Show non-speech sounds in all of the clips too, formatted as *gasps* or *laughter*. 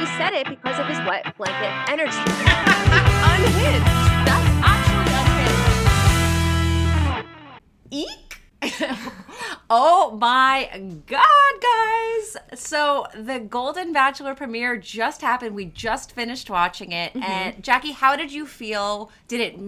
She said it because of his wet blanket energy. *laughs* unhinged. That's actually unhinged. Eek. *laughs* oh my god, guys. So the Golden Bachelor premiere just happened. We just finished watching it. Mm-hmm. And Jackie, how did you feel? Did it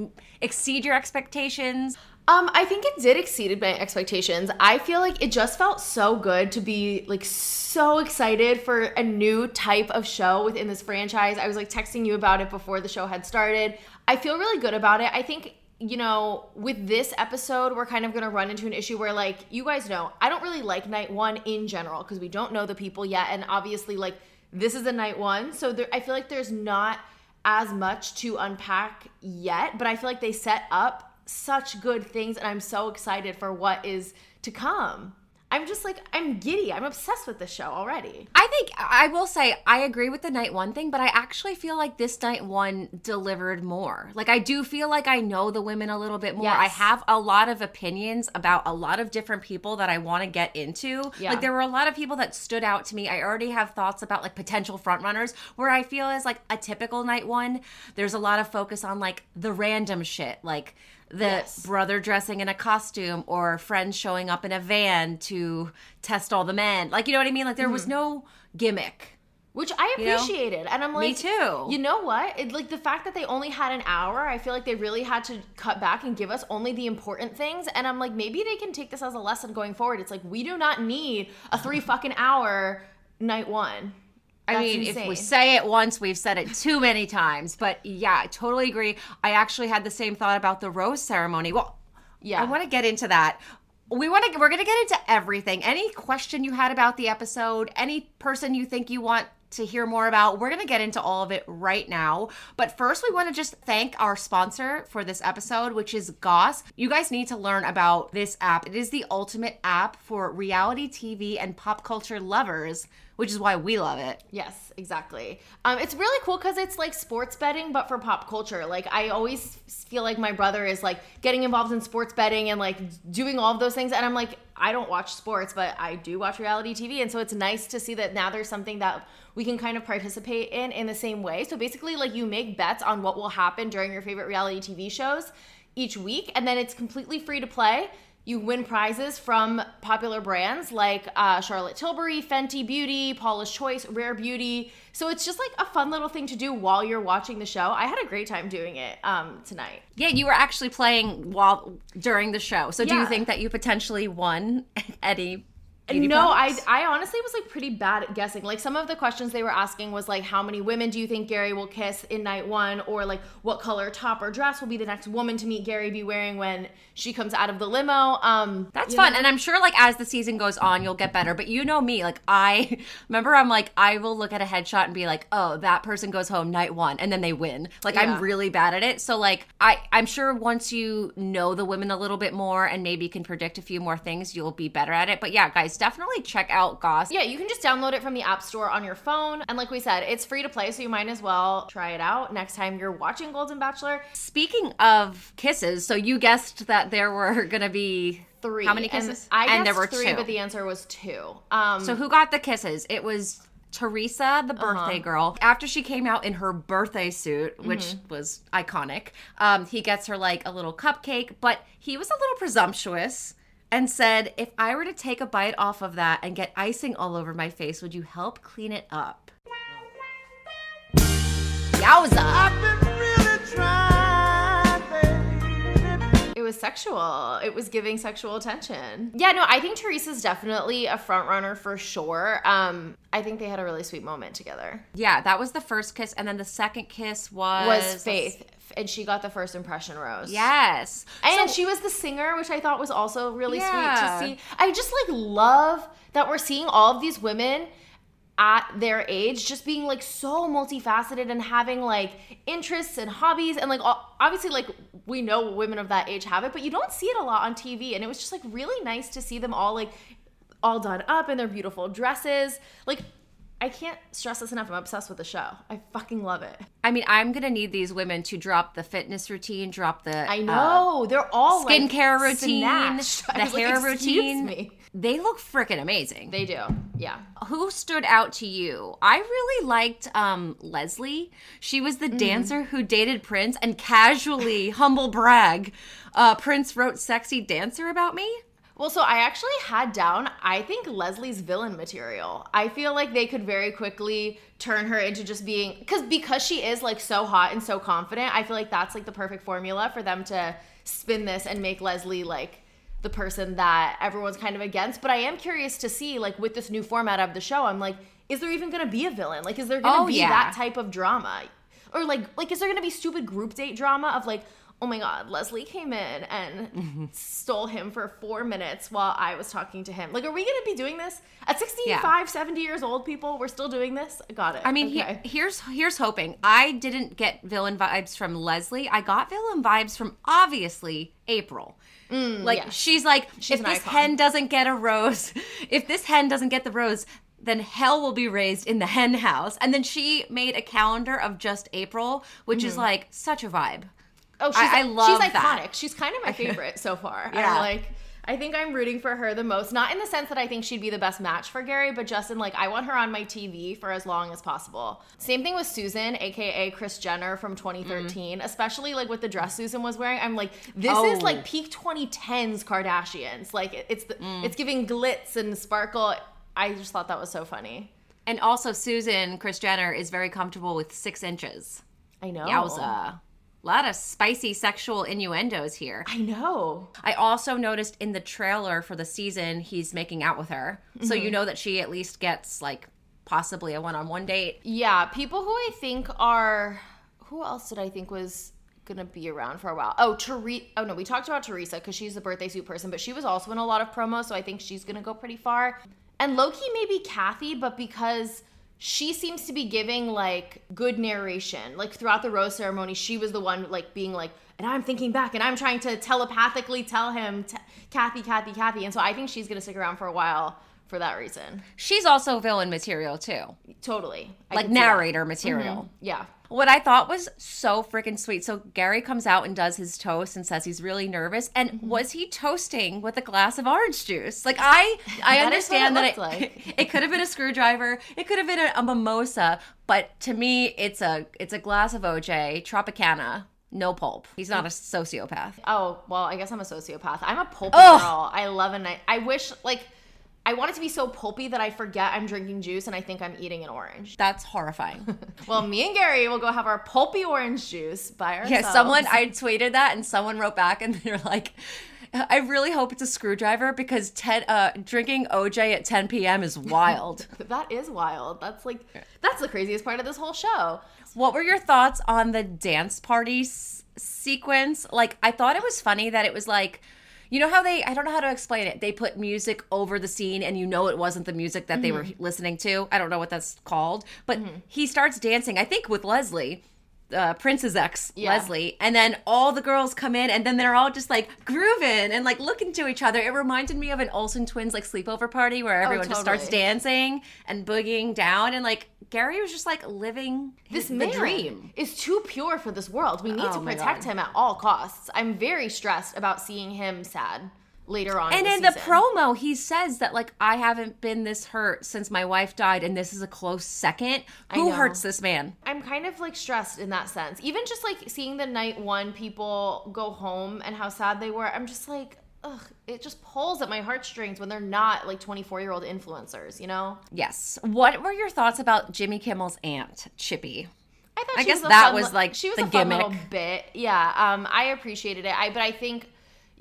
exceed your expectations? Um, I think it did exceeded my expectations. I feel like it just felt so good to be like so excited for a new type of show within this franchise. I was like texting you about it before the show had started. I feel really good about it. I think you know, with this episode, we're kind of going to run into an issue where, like, you guys know, I don't really like night one in general because we don't know the people yet. And obviously, like, this is a night one. So there, I feel like there's not as much to unpack yet, but I feel like they set up such good things. And I'm so excited for what is to come. I'm just like, I'm giddy. I'm obsessed with this show already. I think I will say I agree with the night one thing, but I actually feel like this night one delivered more. Like I do feel like I know the women a little bit more. I have a lot of opinions about a lot of different people that I want to get into. Yeah. Like there were a lot of people that stood out to me. I already have thoughts about like potential frontrunners where I feel as like a typical night one, there's a lot of focus on like the random shit, like the Yes. brother dressing in a costume or friends showing up in a van to test all the men. Like, you know what I mean? Like, there was mm-hmm. no gimmick. Which I You know? appreciated. And I'm like, Me too. You know what? It, like the fact that they only had an hour, I feel like they really had to cut back and give us only the important things. And I'm like, maybe they can take this as a lesson going forward. It's like, we do not need a three fucking hour night one. I That's mean, if we say it once, we've said it too many times. But yeah, I totally agree. I actually had the same thought about the rose ceremony. Well, Yeah. I want to get into that. We want to. We're going to get into everything. Any question you had about the episode, any person you think you want to hear more about, we're going to get into all of it right now. But first, we want to just thank our sponsor for this episode, which is Goss. You guys need to learn about this app. It is the ultimate app for reality TV and pop culture lovers, which is why we love it. Yes, exactly. Um, it's really cool because it's like sports betting, but for pop culture. Like I always feel like my brother is like getting involved in sports betting and like doing all of those things, and I'm like, I don't watch sports, but I do watch reality TV, and so it's nice to see that now there's something that we can kind of participate in in the same way. So basically, like you make bets on what will happen during your favorite reality TV shows each week, and then it's completely free to play. You win prizes from popular brands like uh, Charlotte Tilbury, Fenty Beauty, Paula's Choice, Rare Beauty. So it's just like a fun little thing to do while you're watching the show. I had a great time doing it um, tonight. Yeah, you were actually playing while during the show. So do you think that you potentially won *laughs* any? No, I, products? I honestly was like pretty bad at guessing. Like some of the questions they were asking was like, how many women do you think Gary will kiss in night one? Or like, what color top or dress will be the next woman to meet Gary be wearing when she comes out of the limo? Um, That's fun. know? And I'm sure like as the season goes on, you'll get better. But you know me, like I *laughs* remember I'm like, I will look at a headshot and be like, oh, that person goes home night one and then they win. Like Yeah. I'm really bad at it. So like I, I'm sure once you know the women a little bit more and maybe can predict a few more things, you'll be better at it. But yeah, guys, definitely check out Goss. Yeah, you can just download it from the App Store on your phone. And like we said, it's free to play, so you might as well try it out next time you're watching Golden Bachelor. Speaking of kisses, so you guessed that there were *laughs* gonna be Three. How many And kisses? I guessed and there were three, two. but the answer was two. Um, So who got the kisses? It was Theresa, the birthday girl. After she came out in her birthday suit, which was iconic, um, he gets her like a little cupcake, but he was a little presumptuous and said, "If I were to take a bite off of that and get icing all over my face, would you help clean it up?" Yowza! It was sexual. It was giving sexual attention. Yeah, no, I think Theresa's definitely a front runner for sure. Um, I think they had a really sweet moment together. Yeah, that was the first kiss, and then the second kiss was Was Faith, and she got the first impression rose. Yes, And So- she was the singer, which I thought was also really Yeah. sweet to see. I just like love that we're seeing all of these women at their age just being like so multifaceted and having like interests and hobbies and like obviously like we know women of that age have it but you don't see it a lot on TV and it was just like really nice to see them all like all done up in their beautiful dresses like I can't stress this enough I'm obsessed with the show I fucking love it I mean, I'm gonna need these women to drop the fitness routine, drop the I uh, know they're all like, skincare routine, snatched. The was like, hair routine. me." They look freaking amazing. They do. Yeah. Who stood out to you? I really liked um, Leslie. She was the dancer who dated Prince and casually, *laughs* humble brag, uh, Prince wrote sexy dancer about me. Well, so I actually had down, I think Leslie's villain material. I feel like they could very quickly turn her into just being because because she is like so hot and so confident, I feel like that's like the perfect formula for them to spin this and make Leslie like the person that everyone's kind of against. But I am curious to see, like, with this new format of the show, I'm like, is there even gonna be a villain? Like, is there gonna Oh, be yeah. that type of drama? Or like like is there gonna be stupid group date drama of like oh my god leslie came in and *laughs* stole him for four minutes while i was talking to him like are we gonna be doing this at 65 70 years old people we're still doing this got it I mean, he- here's here's hoping. I didn't get villain vibes from Leslie. I got villain vibes from obviously April. Mm, like yes. she's like, She's if this icon. hen doesn't get a rose, *laughs* if this hen doesn't get the rose, then hell will be raised in the hen house. And then she made a calendar of just April, which is mm-hmm. like such a vibe. Oh she's, I- I love she's iconic that. she's kind of my favorite so far *laughs* Yeah. i'm like I think I'm rooting for her the most. Not in the sense that I think she'd be the best match for Gary, but just in like I want her on my TV for as long as possible. Same thing with Susan, aka Kris Jenner from 2013, mm-hmm. especially like with the dress Susan was wearing. I'm like, this Oh. is like oh. peak 2010s Kardashians. Like it's the, mm. it's giving glitz and sparkle. I just thought that was so funny. And also, Susan Kris Jenner is very comfortable with six inches. I know. Yowza. A lot of spicy sexual innuendos here. I know. I also noticed in the trailer for the season he's making out with her. So Mm-hmm. you know that she at least gets like possibly a one-on-one date. Yeah, people who I think are who else did I think was gonna be around for a while? Oh, Theresa. Oh no, we talked about Theresa because she's the birthday suit person, but she was also in a lot of promos, so I think she's gonna go pretty far. And Loki maybe Kathy, but because she seems to be giving like good narration. Like throughout the rose ceremony, she was the one like being like, and I'm thinking back and I'm trying to telepathically tell him, Kathy, Kathy, Kathy. And so I think she's gonna stick around for a while for that reason. She's also villain material too. Totally. I Like can see that. narrator material. Yeah. What I thought was so freaking sweet. So Gary comes out and does his toast and says he's really nervous. And Mm-hmm. was he toasting with a glass of orange juice? Like I, *laughs* I That understand that it, like. *laughs* it could have been a screwdriver. It could have been a, a mimosa. But to me, it's a it's a glass of OJ Tropicana, no pulp. He's not a sociopath. Oh, well, I guess I'm a sociopath. I'm a pulp girl. I love a night. I wish, like, I want it to be so pulpy that I forget I'm drinking juice and I think I'm eating an orange. That's horrifying. *laughs* Well, me and Gary will go have our pulpy orange juice by ourselves. Yeah, someone I tweeted that and someone wrote back and *laughs* they're like, I really hope it's a screwdriver because 10, uh, drinking OJ at 10 p.m. is *laughs* wild. That is wild. That's like, that's the craziest part of this whole show. what were your thoughts on the dance party s- sequence? Like, I thought it was funny that it was like, you know how they, I don't know how to explain it. They put music over the scene and you know it wasn't the music that they were mm-hmm. listening to. I don't know what that's called, but mm-hmm. he starts dancing, I think with Leslie. Uh, Prince's ex, Yeah. Leslie, and then all the girls come in, and then they're all just like grooving and like looking to each other. It reminded me of an Olsen twins like sleepover party where everyone just starts dancing and boogieing down, and like Gary was just like living This man dream. is too pure for this world. We need Oh to protect him at all costs. I'm very stressed about seeing him sad later on. And in in the, promo, he says that like I haven't been this hurt since my wife died, and this is a close second. Who hurts this man? I'm kind of like stressed in that sense. Even just like seeing the night one people go home and how sad they were, I'm just like, ugh, it just pulls at my heartstrings when they're not like 24 year old influencers, you know? Yes. What were your thoughts about Jimmy Kimmel's aunt, Chippy? I thought I she guess was a that fun was, like, she was the a fun little gimmick. bit. Yeah, um, I appreciated it. I but I think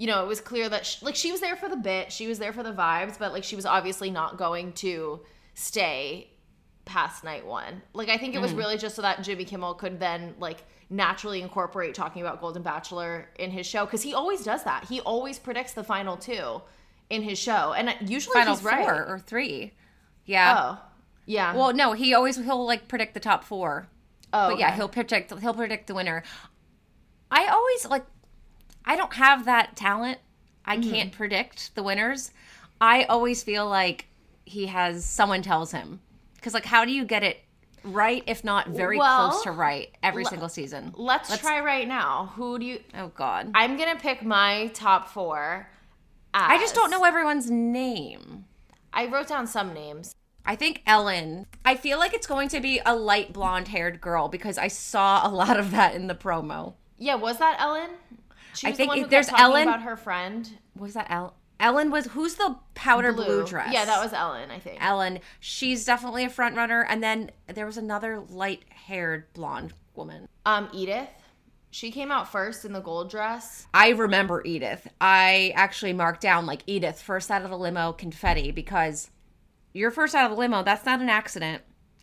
you know it was clear that sh like she was there for the bit, she was there for the vibes, but like she was obviously not going to stay past night one. Like I think it Mm. was really just so that Jimmy Kimmel could then like naturally incorporate talking about Golden Bachelor in his show because he always does that. He always predicts the final two in his show, and usually Final he's four right. or three? Yeah. Oh, yeah. Well, no, he always he'll like predict the top four. oh, But yeah, okay. he'll predict he'll predict the winner. I always like I don't have that talent. I Mm-hmm. can't predict the winners. I always feel like he has someone tells him. Cuz like how do you get it right if not very Well, close to right every single season? Let's, try right now. Who do you? Oh god. I'm gonna pick my top four. I just don't know everyone's name. I wrote down some names. I think Ellen. I feel like it's going to be a light blonde haired girl because I saw a lot of that in the promo. Yeah, was that Ellen? She I think the there's Ellen- about her friend. Was that El- Ellen? Was who's the powder blue, dress? Yeah, that was Ellen, I think. Ellen. She's definitely a front runner. And then there was another light haired blonde woman. Um, Edith. She came out first in the gold dress. I remember Edith. I actually marked down like Edith first out of the limo confetti because you're first out of the limo. That's not an accident.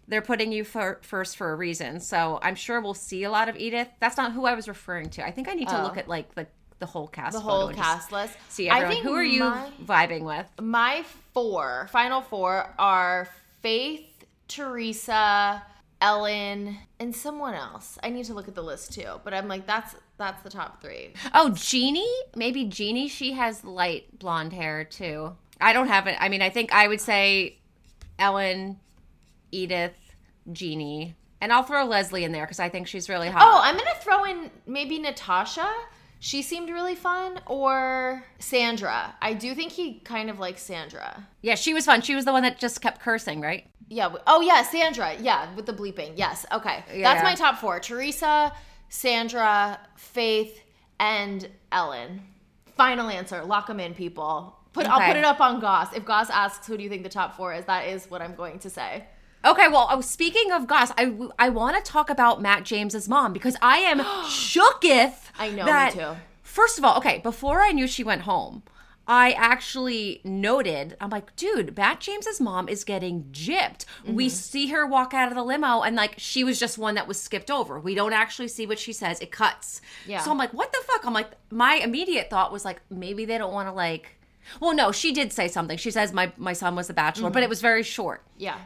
They're putting you for, first for a reason. So I'm sure we'll see a lot of Edith. That's not who I was referring to. I think I need to Oh. look at like the the whole cast. The whole cast list. See I think Who are you my- vibing with? My four, final four, are Faith, Theresa, Ellen, and someone else. I need to look at the list too, but I'm like, that's that's the top three. Oh, Jeannie? Maybe Jeannie. She has light blonde hair too. I don't have it. I mean, I think I would say Ellen, Edith, Jeannie, and I'll throw Leslie in there because I think she's really hot. Oh, I'm gonna throw in maybe Natasha. She seemed really fun, or Sandra. I do think he kind of likes Sandra. yeah, she was fun. She was the one that just kept cursing, right? Yeah. Oh yeah, Sandra. Yeah, with the bleeping. Yes. Okay. Yeah. That's my top four: Theresa, Sandra, Faith, and Ellen. Final answer. Lock them in, people. Put. I'll put it up on Goss. If Goss asks, "Who do you think the top four is?" That is what I'm going to say. Okay, well, oh, speaking of Goss, I, I want to talk about Matt James's mom because I am *gasps* shooketh. I know, me too. First of all, okay, before I knew she went home, I actually noted, I'm like, dude, Matt James's mom is getting gypped. We Mm-hmm. see her walk out of the limo and like she was just one that was skipped over. We don't actually see what she says. It cuts. Yeah. So I'm like, what the fuck? I'm like, my immediate thought was like, maybe they don't want to like. Well, no, she did say something. She says my my son was a bachelor, Mm-hmm. but it was very short Yeah.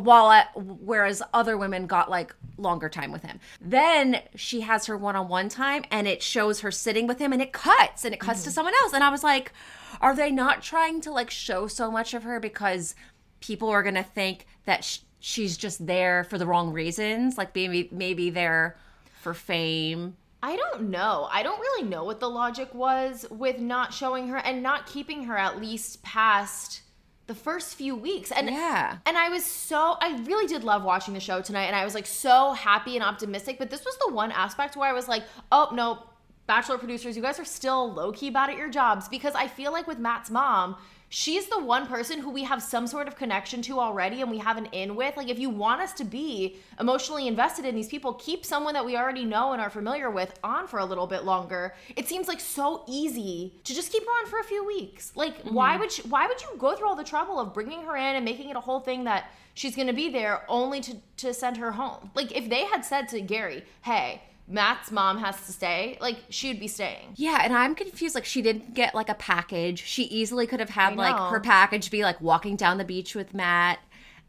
While at, whereas other women got like longer time with him. Then she has her one-on-one time and it shows her sitting with him and it cuts and it cuts to mm-hmm. someone else and I was like are they not trying to like show so much of her because people are going to think that sh- she's just there for the wrong reasons like maybe maybe they're for fame. I don't know. I don't really know what the logic was with not showing her and not keeping her at least past the first few weeks. And Yeah. and I was so I really did love watching the show tonight and I was like so happy and optimistic, but this was the one aspect where I was like, "Oh, no, Bachelor producers, you guys are still low key bad at your jobs because I feel like with Matt's mom, she's the one person who we have some sort of connection to already and we have an in with. Like, if you want us to be emotionally invested in these people, keep someone that we already know and are familiar with on for a little bit longer. It seems like so easy to just keep her on for a few weeks. Like, mm-hmm. why would you, why would you go through all the trouble of bringing her in and making it a whole thing that she's going to be there only to to send her home? Like, if they had said to Gary, "Hey," Matt's mom has to stay, like she would be staying. Yeah, and I'm confused. Like, she didn't get like a package. She easily could have had like her package be like walking down the beach with Matt.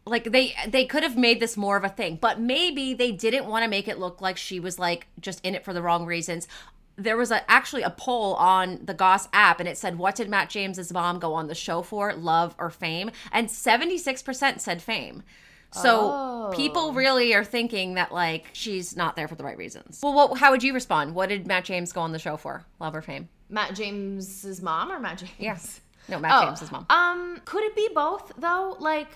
Like they they could have made this more of a thing, but maybe they didn't want to make it look like she was like just in it for the wrong reasons. There was a, actually a poll on the Goss app, and it said, "What did Matt James's mom go on the show for? Love or fame?" And seventy six percent said fame. So Oh. people really are thinking that like she's not there for the right reasons. Well, what, how would you respond? What did Matt James go on the show for? Love or fame? Matt James's mom or Matt James? Yes. No, Matt Oh, James's mom. Um, could it be both though? Like,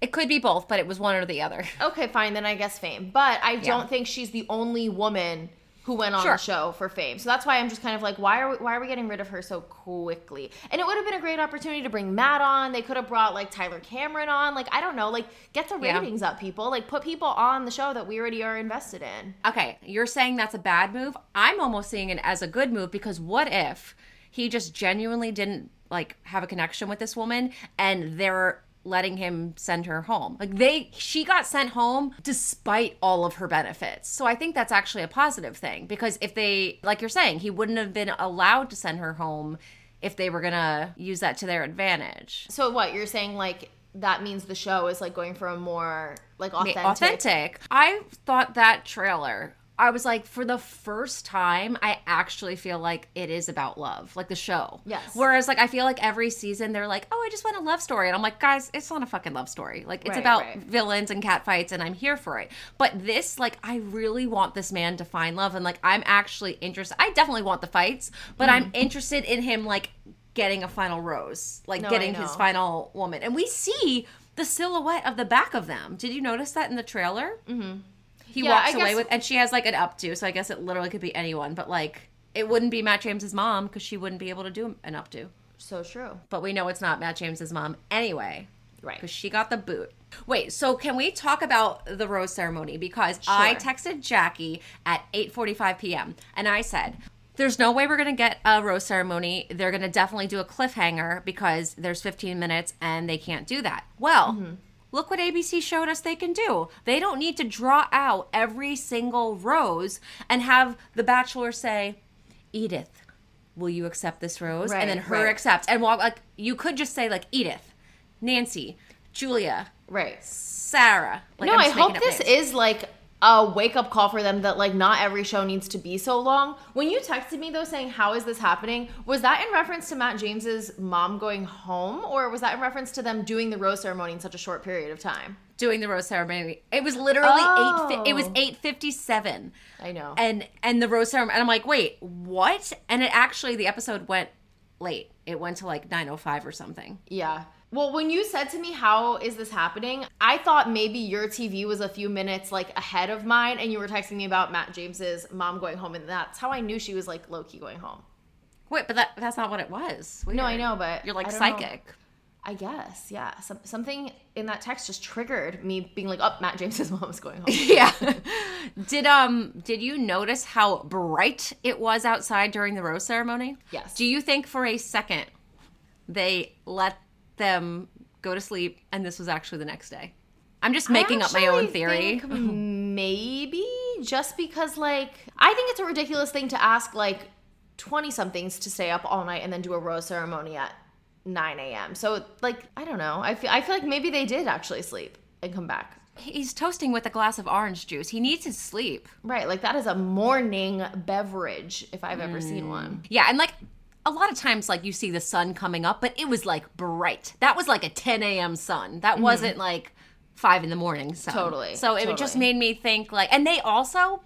It could be both, but it was one or the other. okay, fine, then I guess fame. But I don't think she's the only woman who went on Sure. the show for fame. So that's why I'm just kind of like, why are we, why are we getting rid of her so quickly? And it would have been a great opportunity to bring Matt on. They could have brought like Tyler Cameron on. Like, I don't know, like get the Yeah. ratings up, people. Like, put people on the show that we already are invested in. Okay, you're saying that's a bad move. I'm almost seeing it as a good move because what if he just genuinely didn't like have a connection with this woman and they're letting him send her home. Like they she got sent home despite all of her benefits. So I think that's actually a positive thing because if they like you're saying, he wouldn't have been allowed to send her home if they were going to use that to their advantage. So what you're saying, like that means the show is like going for a more like authentic. authentic. I thought that trailer. I was like, for the first time, I actually feel like it is about love, like the show. Yes. Whereas, like, I feel like every season they're like, oh, I just want a love story. And I'm like, guys, it's not a fucking love story. Like, it's Right, about right. villains and cat fights, and I'm here for it. But this, like, I really want this man to find love. And, like, I'm actually interested. I definitely want the fights, but Mm. I'm interested in him, like, getting a final rose, like, No, getting his final woman. And we see the silhouette of the back of them. Did you notice that in the trailer? Mm-hmm. He Yeah, walks away with, and she has like an updo, so I guess it literally could be anyone, but like it wouldn't be Matt James's mom because she wouldn't be able to do an updo. So true. But we know it's not Matt James's mom anyway. Right. Because she got the boot. Wait, so can we talk about the rose ceremony? Because I texted Jackie at 8:45 p.m. and I said, "There's no way we're gonna get a rose ceremony. They're gonna definitely do a cliffhanger because there's 15 minutes and they can't do that." Well. Mm-hmm. Look what ABC showed us they can do. They don't need to draw out every single rose and have the bachelor say, Edith, will you accept this rose? and then her right. accepts and walk like you could just say like Edith, Nancy, Julia, Right. Sarah. Like, no, I hope this names. is like a wake up call for them that like not every show needs to be so long. When you texted me though saying how is this happening, was that in reference to Matt James's mom going home or was that in reference to them doing the rose ceremony in such a short period of time? doing the rose ceremony. It was literally Oh. eight. It was eight fifty seven. I know. And and the rose ceremony. And I'm like, wait, what? And it actually the episode went late. It went to like nine oh five or something. Yeah. Well, when you said to me, How is this happening? I thought maybe your TV was a few minutes like ahead of mine and you were texting me about Matt James's mom going home, and that's how I knew she was like low key going home. Wait, but that that's not what it was. No, I know, but you're like I don't know. psychic. I guess, yeah. Some, something in that text just triggered me being like, oh, Matt James's *laughs* mom is going home. *laughs* yeah. did um did you notice how bright it was outside during the rose ceremony? Yes. Do you think for a second they let them go to sleep and this was actually the next day? I'm just making up my own theory. *laughs* maybe just because, like, I think it's a ridiculous thing to ask, like, 20 somethings to stay up all night and then do a rose ceremony at 9 a.m. So, like, I don't know. I feel, I feel like maybe they did actually sleep and come back. He's toasting with a glass of orange juice. He needs his sleep. Right. Like, that is a morning beverage if I've ever seen Mm. one. Yeah, and like a lot of times, like you see the sun coming up, but it was like bright. That was like a 10 a.m. sun. That wasn't like five in the morning sun. Mm-hmm. Totally, So it just made me think like, and they also,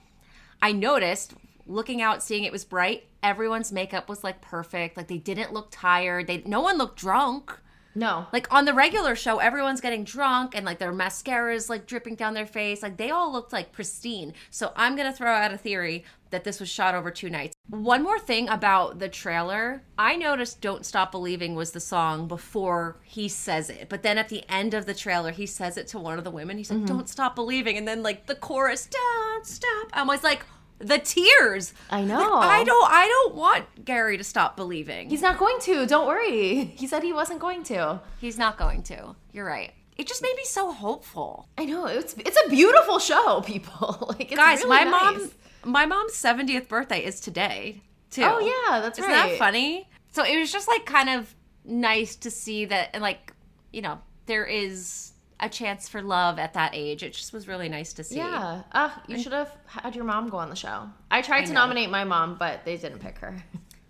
I noticed looking out, seeing it was bright. Everyone's makeup was like perfect. Like they didn't look tired. They no one looked drunk. No. Like on the regular show, everyone's getting drunk and like their mascara is like dripping down their face. Like they all looked like pristine. So I'm gonna throw out a theory that this was shot over two nights. One more thing about the trailer, I noticed "Don't Stop Believing" was the song before he says it, but then at the end of the trailer, he says it to one of the women. He's like, Mm-hmm. "Don't stop believing," and then like the chorus, "Don't stop." I was like. The tears. I Like, know. I don't. I don't want Gary to stop believing. He's not going to. Don't worry. *laughs* He said he wasn't going to. He's not going to. You're right. It just made me so hopeful. I know it's it's a beautiful show, people. *laughs* like it's Guys, really my nice. mom my mom's 70th birthday is today, too. Oh yeah, that's right. Isn't that funny? So it was just like kind of nice to see that and like, you know, there is a chance for love at that age. It just was really nice to see. Yeah. Uh, you should have had your mom go on the show. I tried to know. nominate my mom, but they didn't pick her.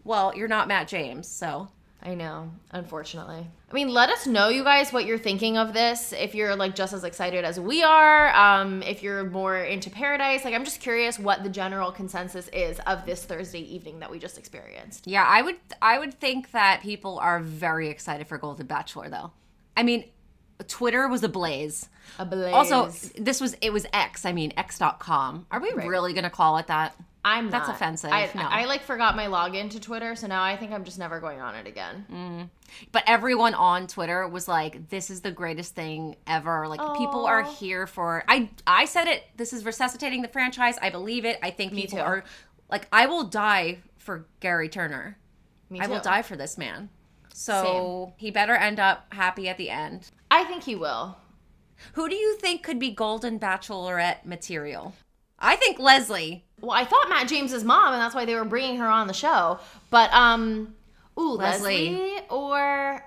Well, you're not Matt James, so I know, unfortunately. I mean, let us know, you guys, what you're thinking of this. If you're like just as excited as we are, um, if you're more into Paradise, like I'm just curious what the general consensus is of this Thursday evening that we just experienced. yeah, I would I would think that people are very excited for Golden Bachelor though. I mean, Twitter was ablaze. Ablaze. Also, this was it was X. I mean X.com. Are we really gonna call it that? I'm that's not. offensive. I, No. I like forgot my login to Twitter, so now I think I'm just never going on it again. Mm. But everyone on Twitter was like, "This is the greatest thing ever." Like people are here for. I I said it. This is resuscitating the franchise. I believe it. I think people too. are like, I will die for Gary Turner. Me too. I will die for this man. So he better end up happy at the end. I think he will. Who do you think could be Golden Bachelorette material? I think Leslie. Well, I thought Matt James's mom, and that's why they were bringing her on the show. But um, ooh, Leslie. Leslie, or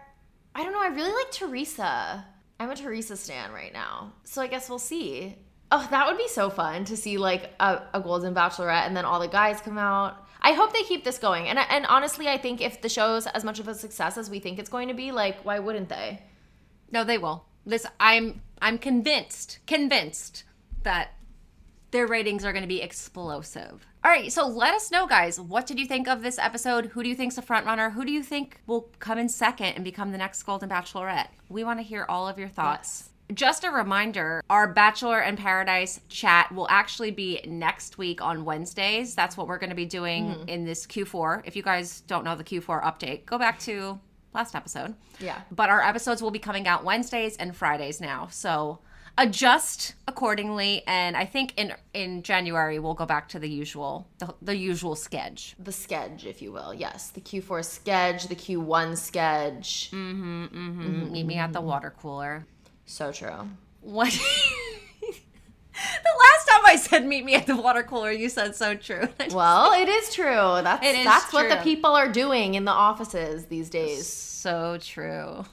I don't know. I really like Theresa. I'm a Theresa stan right now, so I guess we'll see. Oh, that would be so fun to see like a, a Golden Bachelorette, and then all the guys come out. I hope they keep this going. And and honestly, I think if the show's as much of a success as we think it's going to be, like, why wouldn't they? No, they will. This I'm I'm convinced, convinced that their ratings are going to be explosive. All right, so let us know, guys. What did you think of this episode? Who do you think's a front runner? Who do you think will come in second and become the next Golden Bachelorette? We want to hear all of your thoughts. Just a reminder, our Bachelor in Paradise chat will actually be next week on Wednesdays. That's what we're going to be doing mm-hmm. in this Q4. If you guys don't know the Q4 update, go back to last episode. Yeah. But our episodes will be coming out Wednesdays and Fridays now. So adjust accordingly and I think in in January we'll go back to the usual the, the usual sketch. The sketch, if you will. Yes. The Q4 sketch, the Q1 sketch. Mm, Meet me at the water cooler. So true. What *laughs* last time I said meet me at the water cooler, you said so true. *laughs* Well, it is true. That's is that's what the people are doing in the offices these days. so true.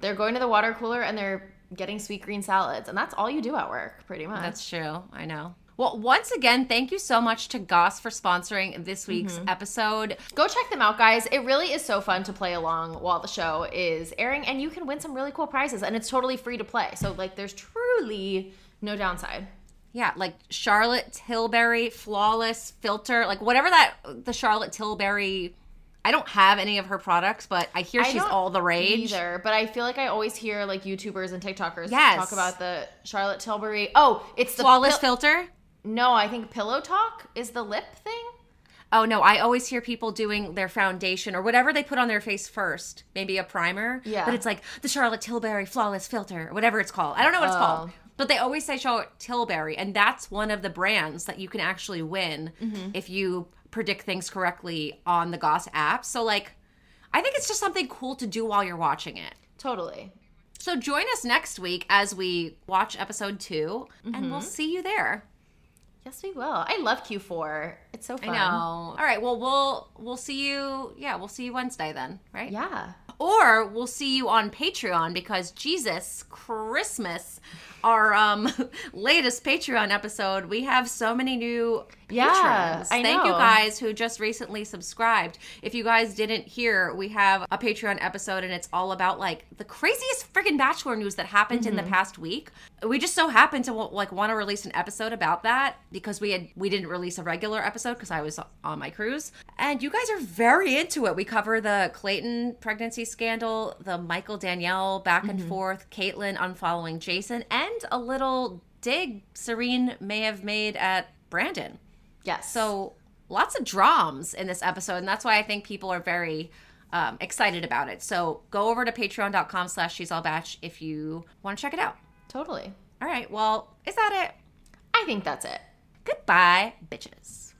They're going to the water cooler and they're getting sweet green salads, and that's all you do at work, pretty much. That's true. I know. Well, once again, thank you so much to Goss for sponsoring this week's mm-hmm. episode. Go check them out, guys. It really is so fun to play along while the show is airing, and you can win some really cool prizes, and it's totally free to play. So, like, there's truly no downside. Yeah, like Charlotte Tilbury flawless filter, like whatever that the Charlotte Tilbury. I don't have any of her products, but I hear I she's all the rage. Either, but I feel like I always hear like YouTubers and TikTokers Yes. talk about the Charlotte Tilbury. Oh, it's the Flawless pil- filter. no, I think Pillow Talk is the lip thing. Oh no, I always hear people doing their foundation or whatever they put on their face first, maybe a primer. Yeah. But it's like the Charlotte Tilbury flawless filter or whatever it's called. I don't know what it's Oh. called. But they always say Charlotte Tilbury, and that's one of the brands that you can actually win Mm-hmm. if you predict things correctly on the Goss app. So like I think it's just something cool to do while you're watching it. Totally. So join us next week as we watch episode 2 and Mm-hmm. we'll see you there. Yes, we will. I love Q4. It's so fun. I know. All right, well we'll we'll see you yeah, we'll see you Wednesday then, right? Yeah. Or we'll see you on Patreon because Jesus Christmas, our um *laughs* latest Patreon episode, we have so many new patrons. Yeah. I Thank you guys who just recently subscribed. If you guys didn't hear, we have a Patreon episode and it's all about like the craziest freaking bachelor news that happened in the Mm-hmm. past week. We just so happened to like want to release an episode about that because we had we didn't release a regular episode because I was on my cruise. And you guys are very into it. We cover the Clayton pregnancy scandal, the Michael Danielle back and Mm-hmm. forth, Kaitlyn unfollowing Jason, and a little dig Serene may have made at Brandon. Yes. So lots of drams in this episode, and that's why I think people are very um, excited about it. So go over to patreon.com slash she's all batch if you want to check it out. totally. All right, well, is that it? I think that's it. Goodbye, bitches.